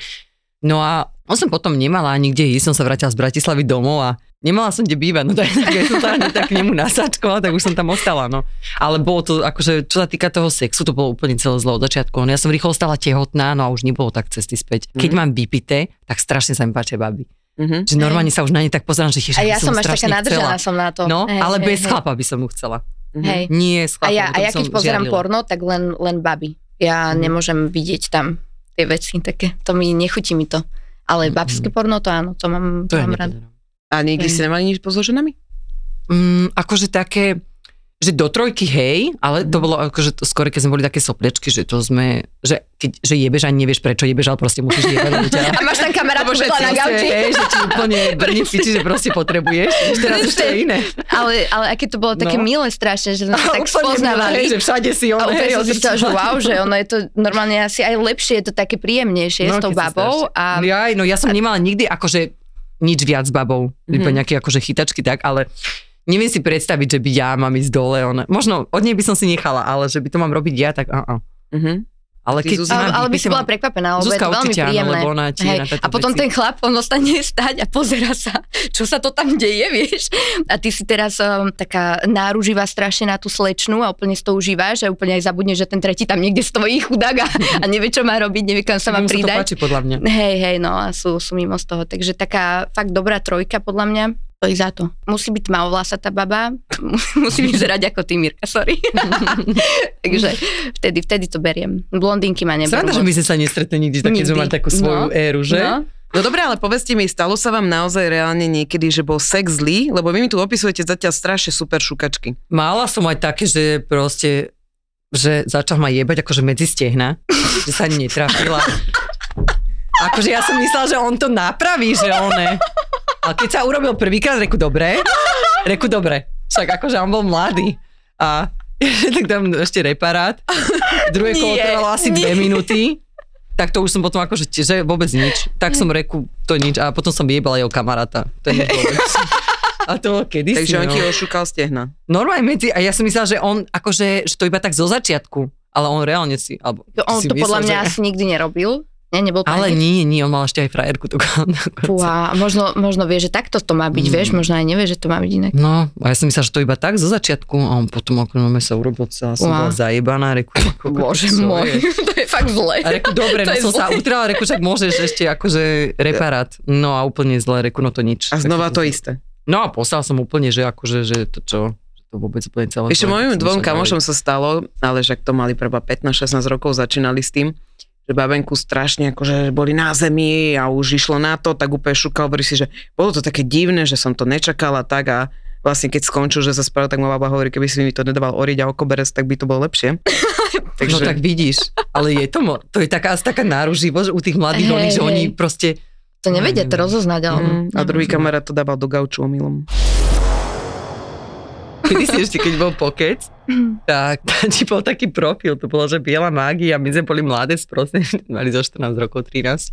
No a on som potom nemala nikde ísť, som sa vrátila z Bratislavy domov a nemala som kde bývať, no tak, tak ja som sa tak k nemu nasačkovala, tak už som tam ostala, no. Ale bolo to, akože, čo sa týka toho sexu, to bolo úplne celé zle od začiatku. No ja som rýchlo stala tehotná, no a už nebolo tak cesty späť. Keď Mhm. mám vypité, tak strašne sa mi páčia baby. Mhm. Že normálne sa už na ne tak pozerám, že ježiš, A ja som až taká nadržaná som na to. No, Hej, ale hej, bez hej. chlapa by som mu chcela. Hej. Nie s A chlapom. ja, to a ja keď pozerám porno, tak len, len baby. Ja Mhm. nemôžem vidieť tam tie veci také. To mi nechutí mi to. Ale Mhm. babské porno, to áno, to mám, to To ja mám rada. A nikdy ste nemali nič so ženami? Mm, akože také, že do trojky hej, ale to bolo akože to skôr, keď sme boli také sopliečky, že to sme, že keď že jebeš ani nevieš prečo jebeš, ale proste musíš jebať. ťa- A máš tam kamarátku na gauči. hej, že ti úplne brní piči, že proste potrebuješ. Už teraz už to je iné. Ale, ale aké to bolo také No. milé strašne, že sme sa tak spoznávali. hej, že všade si on, A úplne hej, som myslela, že wow, že ono je to normálne asi aj lepšie, je to také príjemnejšie s tou babou. A Jaj, no ja som nemala nikdy akože nič viac s babou. Mhm. Iba nejaké akože chytačky tak, ale neviem si predstaviť, že by ja mám ísť dole. Ona. Možno od nej by som si nechala, ale že by to mám robiť ja, tak uh-uh. Mhm. Ale keď mám ale, ale by si bola prekvapená, je Zuzka to veľmi áno, príjemné. lebo ona Hej. A potom veci. ten chlap, on ostane stať a pozera sa, čo sa to tam deje, vieš. A ty si teraz um, taká náruživá strašne na tú slečnu a úplne si to užívaš a úplne aj zabudne, že ten tretí tam niekde stojí chudák a, a nevie, čo má robiť, nevie, kam sa má Jemu to pridať. páči podľa mňa. Hej, hej, no a sú, sú mimo z toho. Takže taká fakt dobrá trojka podľa mňa. To je za to. Musí byť tmavovlasatá baba, musí vyzerať ako ty, Mirka, sorry. Takže vtedy, vtedy to beriem. Blondinky ma neberú. Sranda, že my sme sa nestretli nikdy, tak keď sme mali takú svoju No, éru, že? No. No dobre, ale povedzte mi, stalo sa vám naozaj reálne niekedy, že bol sex zlý? Lebo vy mi tu opisujete zatiaľ strašne super šukačky. Mala som aj také, že proste že začal ma jebať akože medzi stehna, že sa ani netrafila. Akože ja som myslela, že on to napraví, že on Ale keď sa urobil prvýkrát, reku dobre, reku dobre. Však akože on bol mladý. A tak tam ešte reparát. Druhé kolo Nie, trvalo asi nie. dve minúty. Tak to už som potom akože, že vôbec nič. Tak som reku, to nič. A potom som vyjebala jeho kamaráta. To je nič vôbec. A to bolo kedy Takže on no. ti ošúkal stehna. Normálne medzi, a ja som myslela, že on akože, že to iba tak zo začiatku, ale on reálne si, alebo On si to podľa myslel, mňa že... asi nikdy nerobil. Nie, nebol Ale nie, nie, on mal ešte aj frajerku. To, Fúha, možno, možno vie, že takto to má byť, Mm. vieš, možno aj nevie, že to má byť inak. No, a ja som myslela, že to iba tak zo začiatku a on potom ako máme sa urobil celá, som bola zajebaná, reku, ako, Bože čo môj, je? to je fakt zle. A reku, dobre, To no som sa zle. utrela, reku, však môžeš ešte akože reparát. No a úplne zle, reku, no to nič. A znova to isté. No a poslal som úplne, že akože, že to čo, že to vôbec úplne celé. Ešte mojim dvom sa kamošom sa stalo, ale že to mali preba 15-16 rokov, začínali s tým, že babenku strašne akože boli na zemi a už išlo na to, tak úplne šukal, hovorí si, že bolo to také divné, že som to nečakala tak a vlastne keď skončil, že sa spravil, tak moja baba hovorí, keby si mi to nedával oriť a okoberec, tak by to bolo lepšie. No tak vidíš, ale je to, mo- to je taká, taká náruživosť už u tých mladých, Hej, oni, že hej. oni proste, To nevedia to rozoznať, ale... Mm, a druhý kamarát to dával do gauču omylom. Kedy si ešte, keď bol pokec, tak ti bol taký profil, to bolo, že biela mágia, my sme boli mladé, sprosne, mali zo 14 rokov, 13.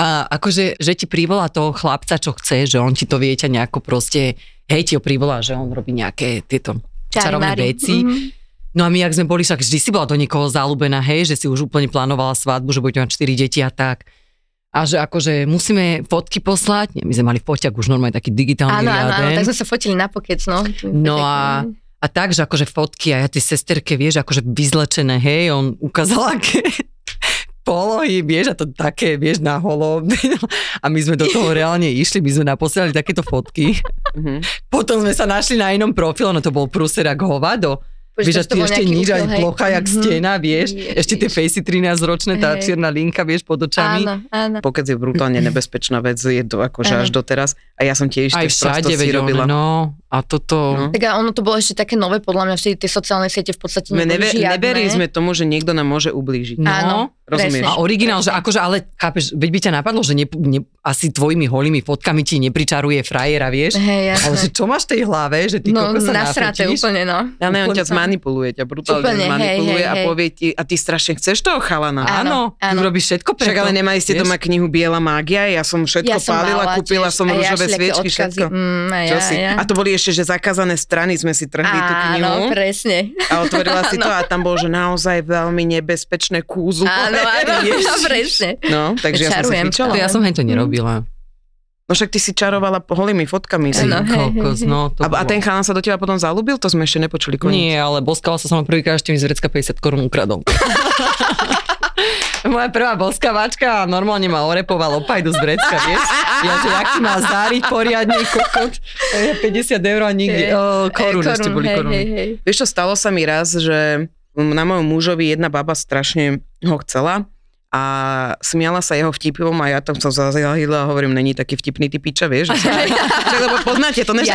A akože, že ti privolá toho chlapca, čo chce, že on ti to vie ťa nejako proste, hej, ti ho privolá, že on robí nejaké tieto čarovné Čarimári. veci. Mhm. No a my, ak sme boli, však vždy si bola do niekoho zalúbená, hej, že si už úplne plánovala svadbu, že budete mať 4 deti a tak. A že akože musíme fotky poslať. Nie, my sme mali foťak už normálne taký digitálny Áno, áno, áno, tak sme sa fotili na pokec, no. No a, a tak, že akože fotky a ja tej sesterke, vieš, akože vyzlečené, hej, on ukázal, aké polohy, vieš, a to také, vieš, na holo. A my sme do toho reálne išli, my sme naposielali takéto fotky. Mhm. Potom sme sa našli na inom profile, no to bol prúser jak hovado. Vieš, a ty ešte nič, aj plocha, jak stena, vieš. Ježiš. Ešte tie fejsy 13-ročné, tá čierna linka, vieš, pod očami. Áno, áno. Pokec je brutálne nebezpečná vec, je to akože Áno. až doteraz. A ja som tiež Aj všade, veď, robila. no. A toto... No. Tak a ono to bolo ešte také nové, podľa mňa, vtedy tie sociálne siete v podstate My neboli neve, žiadne. neverili sme tomu, že niekto nám môže ublížiť. No. Áno, rozumieš. presne. A originál, že akože, ale chápeš, veď by ťa napadlo, že ne, ne, asi tvojimi holými fotkami ti nepričaruje frajera, vieš? Hej. Ale že čo máš v tej hlave, že ty no, sa nafotíš? úplne, no. Ale on Úplne ťa. Zmanipuluje, ťa brutálne Úplne, hej, zmanipuluje hej, a hej. povie ti, a ty strašne chceš toho chalana. Áno, ty áno. urobíš všetko preto. Však ale nemali ste doma knihu Biela mágia, ja som všetko Ja som pálila, mala kúpila tiež, som a ja rúžové sviečky, odkazy. všetko. Mm, a ja, si? ja. A to boli ešte, že zakázané strany sme si trhli tú knihu Áno, presne. a otvorila si to a tam bolo, že naozaj veľmi nebezpečné kúzu. Áno, áno, presne. No, takže ja som sa ja som hej to nerobila. No však ty si čarovala holými fotkami. Si. Hej, kokos, no, to A, a bolo- ten chalan sa do teba potom zalúbil? To sme ešte nepočuli koniec. Nie, ale boskala sa sama prvýkrát, ešte mi z vrecka 50 korún ukradol. Moja prvá boskávačka a normálne ma orepoval opajdu z vrecka, vieš? Ja, že jak má záriť poriadne, kokot. To je 50 eur a nikdy. Hej. Oh, korún, ešte boli hej, koruny. hej, hej. Vieš čo, stalo sa mi raz, že na mojom mužovi jedna baba strašne ho chcela a smiala sa jeho vtipom a ja tam som zazahila a hovorím, není taký vtipný ty piča, vieš? Však, lebo poznáte to, než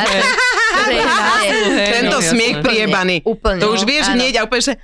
tento no, smiech priebaný. Úplne. To už vieš áno. hneď a úplne, že.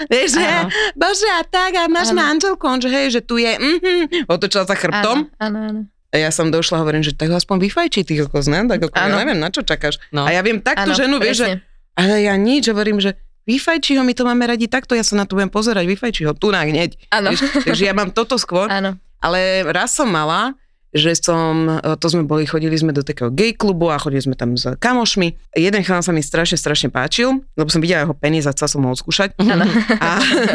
Vieš, že, bože, a tak, a máš manželku, on, že hej, že tu je, mhm, otočila sa chrbtom. Áno, áno. A ja som došla a hovorím, že tak ho aspoň vyfajčí, ty kokos, ne? Tak ako, ja neviem, na čo čakáš. No. A ja viem takto Áno, ženu, vieš, že, ale ja nič, hovorím, že vyfajčí ho, my to máme radi takto, ja sa na to budem pozerať, vyfajčí ho, tu na hneď. Áno. Takže ja mám toto skôr, Áno. ale raz som mala, že som, e, to sme boli, chodili sme do takého gay klubu a chodili sme tam s kamošmi. Jeden chalán sa mi strašne, strašne páčil, lebo som videla jeho penis a chcela som ho odskúšať. A,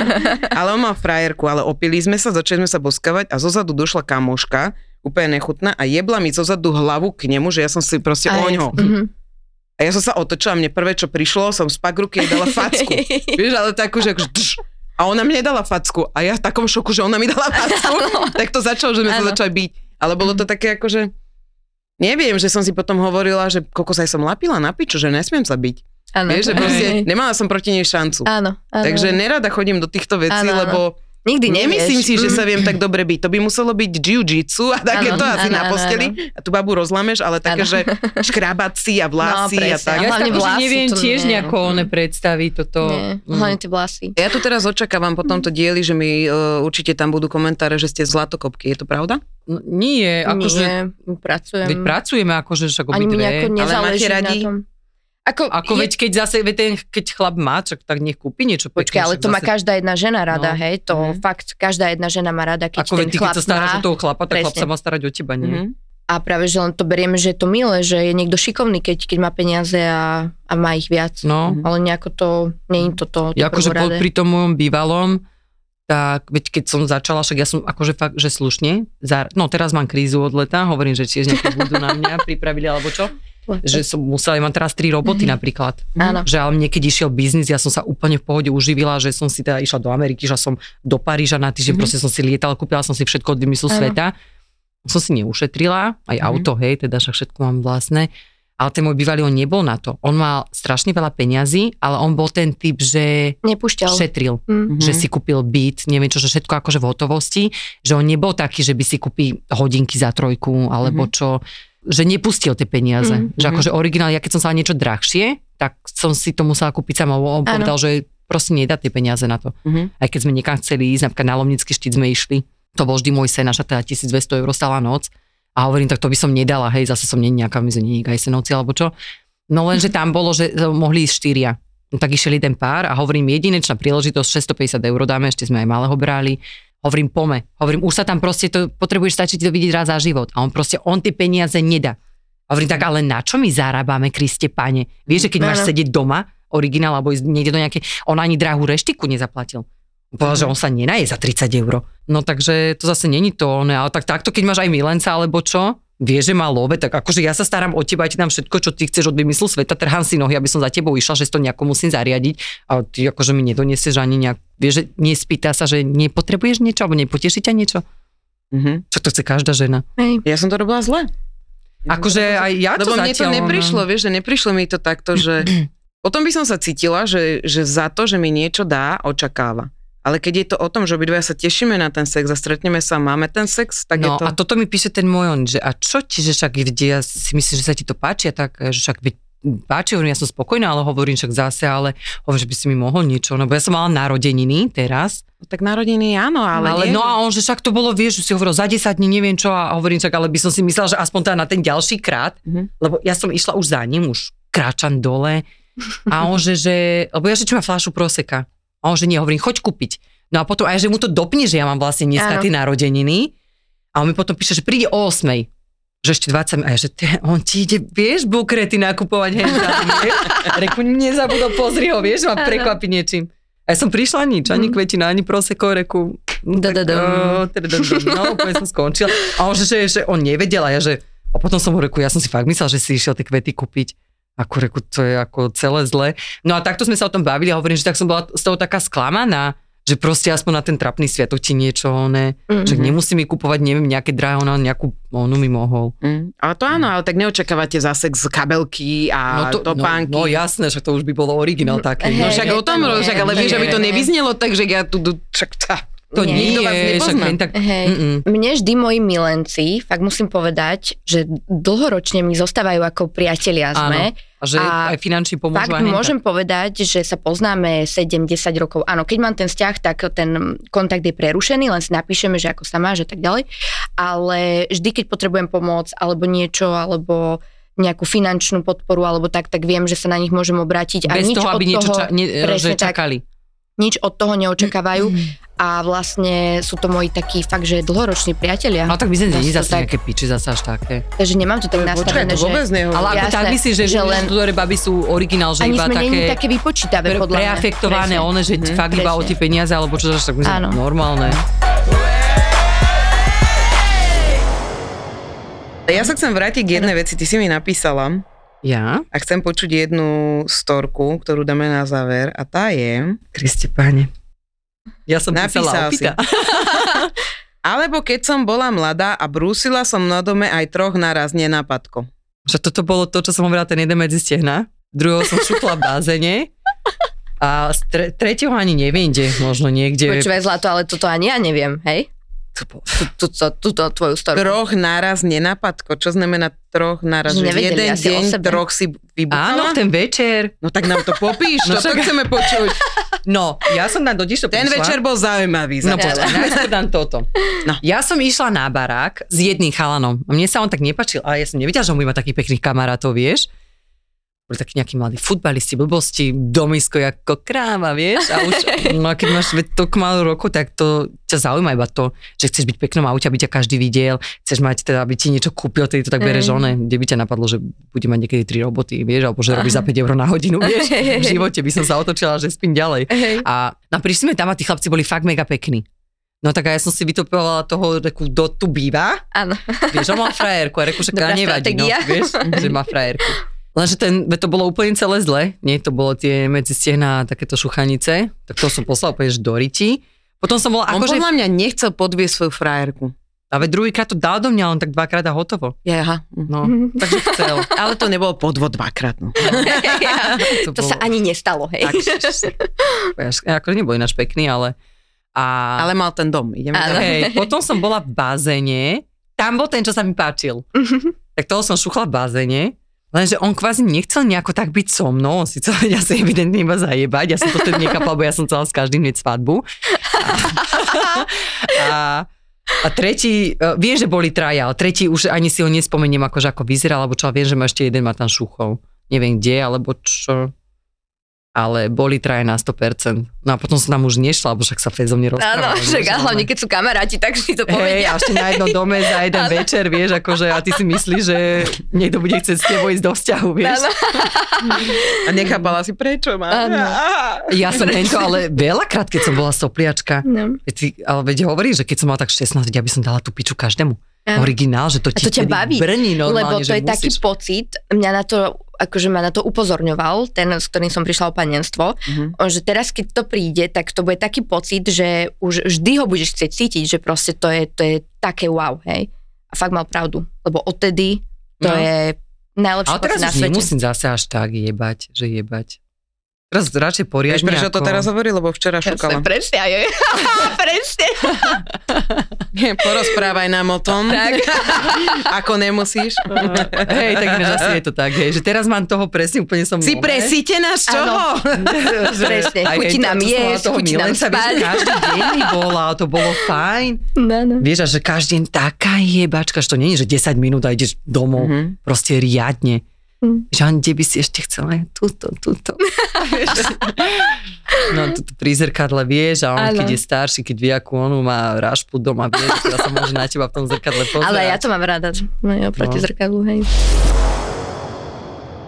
ale on mal frajerku, ale opili sme sa, začali sme sa boskavať a zozadu došla kamoška, úplne nechutná a jebla mi zozadu hlavu k nemu, že ja som si proste Aj, oňho. mhm. A ja som sa otočila, mne prvé, čo prišlo, som spak ruky jej dala facku. Vieš, ale takú, že akože. A ona mne dala facku. A ja v takom šoku, že ona mi dala facku. tak to začalo, že sme sa začali byť. Ale bolo to také ako, že neviem, že som si potom hovorila, že kokos aj som lapila na piču, že nesmiem sa byť. Áno. Vieš, že proste nemala som proti nej šancu. Áno, áno. Takže nerada chodím do týchto vecí, Áno, áno. lebo Nikdy nevieš. nemyslím si, že Mm. sa viem tak dobre byť. To by muselo byť jiu-jitsu a takéto asi áno, na posteli. A tu babu rozlameš, ale také, Áno. že škrabací a vlasy No, a tak. Ja hlavne vlasy, neviem to tiež nie. nejako one predstaviť toto. Nie, Mm. hlavne tie vlasy. Ja tu teraz očakávam po tomto dieli, že mi uh, určite tam budú komentáre, že ste zlatokopky. Je to pravda? No, nie, akože... Nie, pracujem. Veď pracujeme akože však Ani mi obidve. nejako Ale máte radi? na tom. Ako, Ako je, veď keď zase, veď ten, keď chlap má, čak, tak nech kúpi niečo pekné. Počkaj, ale to má zase- každá jedna žena rada, No. hej, to Mhm. fakt, každá jedna žena má rada, keď Ako ten ty, keď chlap sa staráš má. o toho chlapa, tak chlap Presne. sa má starať o teba, nie? Mhm. A práve, že len to berieme, že je to milé, že je niekto šikovný, keď, keď má peniaze a, a má ich viac. No. Ale nejako to, je to to, to Ja akože po, pri tom mojom bývalom, tak veď keď som začala, však ja som akože fakt, že slušne, za, no teraz mám krízu od leta, hovorím, že tiež nejaké budú na mňa pripravili alebo čo, že som musela, ja mám teraz tri roboty napríklad. Áno. Že ale mne keď išiel biznis, ja som sa úplne v pohode uživila, že som si teda išla do Ameriky, že som do Paríža na týždeň, proste som si lietala, kúpila som si všetko od vymyslu Áno. sveta. Som si neušetrila, aj auto, hej, teda však všetko mám vlastné. Ale ten môj bývalý, on nebol na to. On mal strašne veľa peňazí, ale on bol ten typ, že Nepúšťal. šetril, Mm. že si kúpil byt, neviem čo, že všetko akože v hotovosti, že on nebol taký, že by si kúpil hodinky za trojku, alebo čo, že nepustil tie peniaze. Mhm. Že akože originál, ja keď som sa niečo drahšie, tak som si to musela kúpiť sama. On povedal, že proste nedá tie peniaze na to. Mhm. Aj keď sme niekam chceli ísť, napríklad na Lomnický štít sme išli, to bol vždy môj sen, naša teda 1200 eur stála noc. A hovorím, tak to by som nedala, hej, zase som nie nejaká, sme nie noci alebo čo. No lenže tam bolo, že mohli ísť štyria. No tak išiel jeden pár a hovorím, jedinečná príležitosť, 650 eur dáme, ešte sme aj malého brali. Hovorím, pome. Hovorím, už sa tam proste to, potrebuješ stačiť to vidieť raz za život. A on proste, on tie peniaze nedá. Hovorím, tak ale na čo my zarábame, Kriste pane? Vieš, že keď máš Áno. sedieť doma, originál, alebo ísť niekde do nejakej, on ani drahú reštiku nezaplatil. Povedal, že on sa nenaje za 30 eur. No takže to zase není to, ne, ale tak takto, keď máš aj milenca alebo čo, vieš, že má love, tak akože ja sa starám o teba, ja ti dám všetko, čo ty chceš od vymyslu sveta, trhám si nohy, aby som za tebou išla, že si to nejako musím zariadiť a ty akože mi nedoniesieš ani nejak, vieš, že nespýta sa, že nepotrebuješ niečo alebo nepoteší ťa niečo. Mhm. Čo to chce každá žena. Hej. Ja som to robila zle. Akože aj ja to Lebo mne to zatiaľ, no. neprišlo, vieš, že neprišlo mi to takto, že potom by som sa cítila, že, že za to, že mi niečo dá, očakáva. Ale keď je to o tom, že obidvaja sa tešíme na ten sex a stretneme sa a máme ten sex, tak je No to... a toto mi píše ten môj on, že a čo ti, že však ja si myslím, že sa ti to páči a tak, že však veď páči, hovorím, ja som spokojná, ale hovorím však zase, ale hovorím, že by si mi mohol niečo, no bo ja som mala narodeniny teraz, Tak narodiny áno, ale, ale, nie, no a on, že však to bolo, vieš, že si hovoril za 10 dní, neviem čo, a hovorím však, ale by som si myslela, že aspoň teda na ten ďalší krát, Mhm. lebo ja som išla už za ním, už kráčam dole a on, že, že lebo ja, že čo má fľašu proseka. A on, že nie, hovorím, choď kúpiť. No a potom aj, že mu to dopne, že ja mám vlastne dneska tie narodeniny. A on mi potom píše, že príde o 8. Že ešte 20 a ja, že te, on ti ide, vieš, bukrety nakupovať hen tam, vieš? Reku, nezabudol, pozri ho, vieš, ma prekvapí niečím. A ja som prišla nič, ani kvetina, ani proseko, reku, no, tak, o, tadadadam, no, úplne som skončila. A on, že, že, že on nevedel a ja, že, a potom som mu reku, ja som si fakt myslel, že si išiel tie kvety kúpiť. Ako reku, to je ako celé zle. No a takto sme sa o tom bavili a hovorím, že tak som bola z toho taká sklamaná, že proste aspoň na ten trapný sviatok ti niečo, ne, Mhm. že nemusí mi kupovať, neviem, nejaké drahé, ona nejakú, onu mi mohol. Mm, ale to áno, ale tak neočakávate za sex kabelky a to, topánky. no, no jasné, že to už by bolo originál také. No Hej, však o tom, však, ale vieš, aby to nevyznelo tak, že ja tu, tu však tá, to Nie. Nikto vás však nepozná. tak, Hej. mm-mm. Mne vždy moji milenci, fakt musím povedať, že dlhoročne mi zostávajú ako priatelia sme. Áno. A že A aj finančne pomôžu. Fakt a tak. môžem povedať, že sa poznáme 7-10 rokov. Áno, keď mám ten vzťah, tak ten kontakt je prerušený, len si napíšeme, že ako sa máš a tak ďalej. Ale vždy, keď potrebujem pomoc alebo niečo, alebo nejakú finančnú podporu alebo tak, tak viem, že sa na nich môžem obrátiť. a Bez nič toho, od aby niečo toho, ča- ne, presne že tak. Nič od toho neočakávajú a vlastne sú to moji takí fakt, že dlhoroční priatelia. No tak my sme není zase tak- nejaké piči, zase až také. Takže nemám to tak Počkaj, nastavené, to že... vôbec nehovorím. Ale ako Jasné, tak myslíš, že, že že len- ktoré baby sú originál, že Ani iba sme také, také vypočítavé, pre, podľa preafektované, one, že Mhm. fakt iba o tie peniaze, alebo čo, tak myslím, normálne. Ja sa chcem vrátiť k jednej veci, ty si mi napísala Ja? a chcem počuť jednu storku, ktorú dáme na záver a tá je, Kriste páne. Ja som Napísal písala si. opýta. alebo keď som bola mladá a brúsila som na dome aj troch naraz nenápadko. Že toto bolo to, čo som hovorila, ten jeden medzi stehna. Druhého som šupla v bázene. A tre- tretieho ani neviem, kde, možno niekde. Počúvaj zlato, ale toto ani ja neviem, hej? To Túto, túto tvoju storku. Troch naraz nenápadko. Čo znamená troch naraz? Že jeden deň troch si vybuchala? Áno, v ten večer. No tak nám to popíš, No to však- chceme počuť. No, ja som na dodiš to Ten prišla. večer bol zaujímavý. No počkaj, najskôr dám toto. No. Ja som išla na barák s jedným chalanom. A mne sa on tak nepačil, ale ja som nevedela, že on bude mať takých pekných kamarátov, vieš. Boli takí nejakí mladí futbalisti, blbosti, domisko ako kráva, vieš, a už, no a keď máš toľko malú roku, tak to ťa zaujíma iba to, že chceš byť peknom aute, aby ťa každý videl, chceš mať teda, aby ti niečo kúpil, tedy to tak bere žone, kde by ťa napadlo, že bude mať niekedy tri roboty, vieš, alebo že robí za 5 eur na hodinu, vieš, v živote by som sa otočila, že spím ďalej. A no, prišli sme tam a tí chlapci boli fakt mega pekní. No tak a ja som si vytopovala toho, reku, do tu býva. Áno. Vieš, on má frajerku a reku, že nevadí, no, vieš, že má frajerku. Lenže ten, to bolo úplne celé zle, nie, to bolo tie medzi stehna takéto šuchanice, tak to som poslal úplne do riti. Potom som bola On akože... podľa mňa nechcel podviesť svoju frajerku. A veď druhýkrát to dal do mňa, len tak dvakrát a hotovo. Ja, aha. No, takže chcel. Ale to nebolo podvod dvakrát. No. to, to sa ani nestalo, hej. Tak, ako nebol ináč pekný, ale... A... Ale mal ten dom, ideme Hej, potom som bola v bazéne, tam bol ten, čo sa mi páčil. tak toho som šuchla v bazéne Lenže on kvázi nechcel nejako tak byť so mnou, on si chcel ja sa evidentne iba zajebať, ja som to tedy nekapal, lebo ja som chcela s každým hneď svadbu. A, a tretí, uh, viem, že boli traja, ale tretí už ani si ho nespomeniem, akože ako vyzeral, alebo čo, viem, že ma ešte jeden má tam šuchov. Neviem kde, alebo čo ale boli traje na 100%. No a potom som tam už nešla, lebo však sa Fezo mne rozprávala. Áno, však a hlavne keď sú kamaráti, tak si to povedia. Hej, a ešte na jednom dome za jeden ano. večer, vieš, akože a ty si myslíš, že niekto bude chcieť s tebou ísť do vzťahu, vieš. Ano. A nechápala si prečo, má. Ja som to, ale veľakrát, keď som bola sopliačka, no. ale veď hovorí, že keď som mala tak 16, ja by som dala tú piču každému. Ano. Originál, že to ti a to ťa baví, brní normálne, lebo to je musíš. taký pocit, mňa na to akože ma na to upozorňoval, ten, s ktorým som prišla o panenstvo, mm-hmm. že teraz, keď to príde, tak to bude taký pocit, že už vždy ho budeš chcieť cítiť, že proste to je, to je také wow, hej. A fakt mal pravdu, lebo odtedy to no. je najlepšie Ale teraz na svete. nemusím zase až tak jebať, že jebať. Teraz radšej poriadne. Vieš, prečo ako... to teraz hovorí, lebo včera šukala. Jasne, presne, aj presne. Porozprávaj nám o tom, tak. ako nemusíš. hej, tak asi je to tak, hej, že teraz mám toho presne, úplne som... Si presítená z čoho? presne, chutí nám jesť, chutí nám spať. Každý deň mi bola, to bolo fajn. No, no. Vieš, a že každý deň taká jebačka, že to nie je, že 10 minút a ideš domov, mm-hmm. proste riadne. Mm. Žan, kde by si ešte chcela? Tuto, tuto. no, tuto pri zrkadle vieš a on, ano. keď je starší, keď vie, akú onu má rášpu doma, vieš, teda sa môže na teba v tom zrkadle pozerať. Ale ja to mám rada, no, proti no. zrkadlu, hej.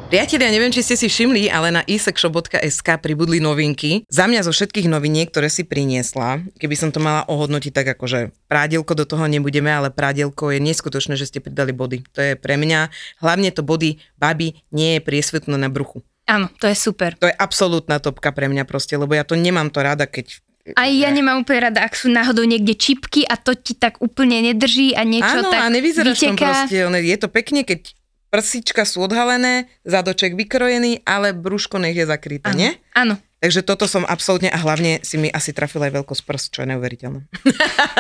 Priatelia, neviem, či ste si všimli, ale na isekshop.sk pribudli novinky. Za mňa zo všetkých noviniek, ktoré si priniesla, keby som to mala ohodnotiť tak akože prádielko do toho nebudeme, ale prádielko je neskutočné, že ste pridali body. To je pre mňa, hlavne to body baby nie je priesvetné na bruchu. Áno, to je super. To je absolútna topka pre mňa proste, lebo ja to nemám to rada, keď aj ja nemám úplne rada, ak sú náhodou niekde čipky a to ti tak úplne nedrží a niečo Áno, tak a nevyzeráš vyteká. proste, je to pekne, keď prsička sú odhalené, zadoček vykrojený, ale brúško nech je zakryté, áno, nie? Áno. Takže toto som absolútne a hlavne si mi asi trafila aj veľkosť prs, čo je neuveriteľné.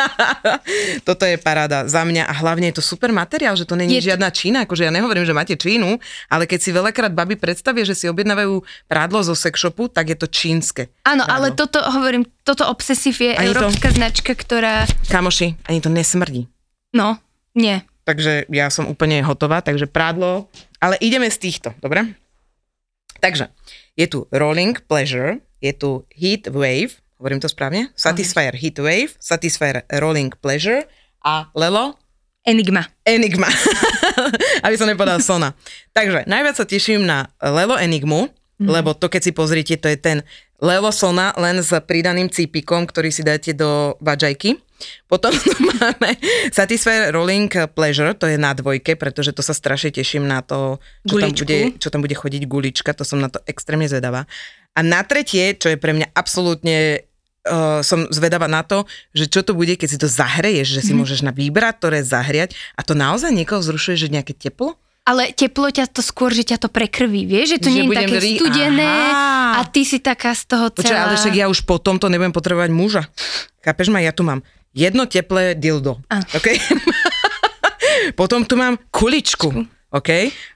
toto je paráda za mňa a hlavne je to super materiál, že to není je žiadna Čína, akože ja nehovorím, že máte Čínu, ale keď si veľakrát baby predstavia, že si objednávajú prádlo zo sexshopu, tak je to čínske. Áno, prádlo. ale toto, hovorím, toto obsesív je ani európska to, značka, ktorá... Kamoši, ani to nesmrdí. No, nie takže ja som úplne hotová, takže prádlo, ale ideme z týchto, dobre? Takže, je tu Rolling Pleasure, je tu Heat Wave, hovorím to správne? Satisfyer Heat Wave, Satisfyer Rolling Pleasure a Lelo? Enigma. Enigma. Aby som nepovedal Sona. Takže, najviac sa teším na Lelo Enigmu, mm. lebo to, keď si pozrite, to je ten Lelo Sona len s pridaným cípikom, ktorý si dáte do vajajky. Potom tu máme Satisfyer Rolling Pleasure, to je na dvojke, pretože to sa strašne teším na to, čo tam, bude, čo tam bude chodiť gulička, to som na to extrémne zvedavá. A na tretie, čo je pre mňa absolútne uh, som zvedavá na to, že čo to bude, keď si to zahreješ, že si mm. môžeš na vibratore zahriať a to naozaj niekoho zrušuje, že nejaké teplo? Ale teplo ťa to skôr, že ťa to prekrví, vieš? Že to že nie je také ri... studené Aha. a ty si taká z toho celá... Počuaj, ale však ja už potom to nebudem potrebovať muža. Chápeš ma? Ja tu mám jedno teplé dildo. A. Okay? potom tu mám kuličku. OK?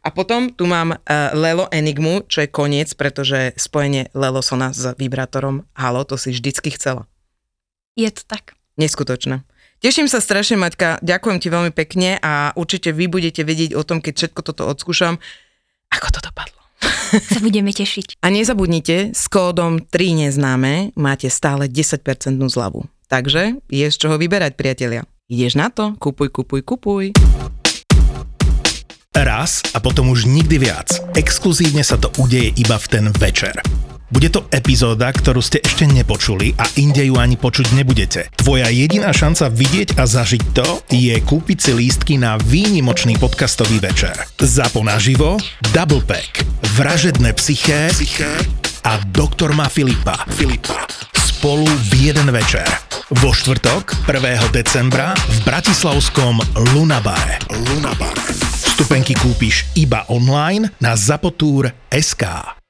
A potom tu mám uh, Lelo Enigmu, čo je koniec, pretože spojenie Lelo Sona s vibrátorom Halo, to si vždycky chcela. Je to tak. Neskutočné. Teším sa strašne, Maťka, ďakujem ti veľmi pekne a určite vy budete vedieť o tom, keď všetko toto odskúšam, ako to dopadlo. sa budeme tešiť. A nezabudnite, s kódom 3 neznáme máte stále 10% zľavu. Takže je z čoho vyberať, priatelia. Ideš na to? Kupuj, kupuj, kupuj. Raz a potom už nikdy viac. Exkluzívne sa to udeje iba v ten večer. Bude to epizóda, ktorú ste ešte nepočuli a inde ju ani počuť nebudete. Tvoja jediná šanca vidieť a zažiť to je kúpiť si lístky na výnimočný podcastový večer. Zapo naživo, Double Pack, Vražedné psyché, psyché a Doktor má Filipa. Filipa. Spolu v jeden večer. Vo štvrtok, 1. decembra v Bratislavskom Lunabare. Lunabare. Vstupenky kúpiš iba online na zapotur.sk.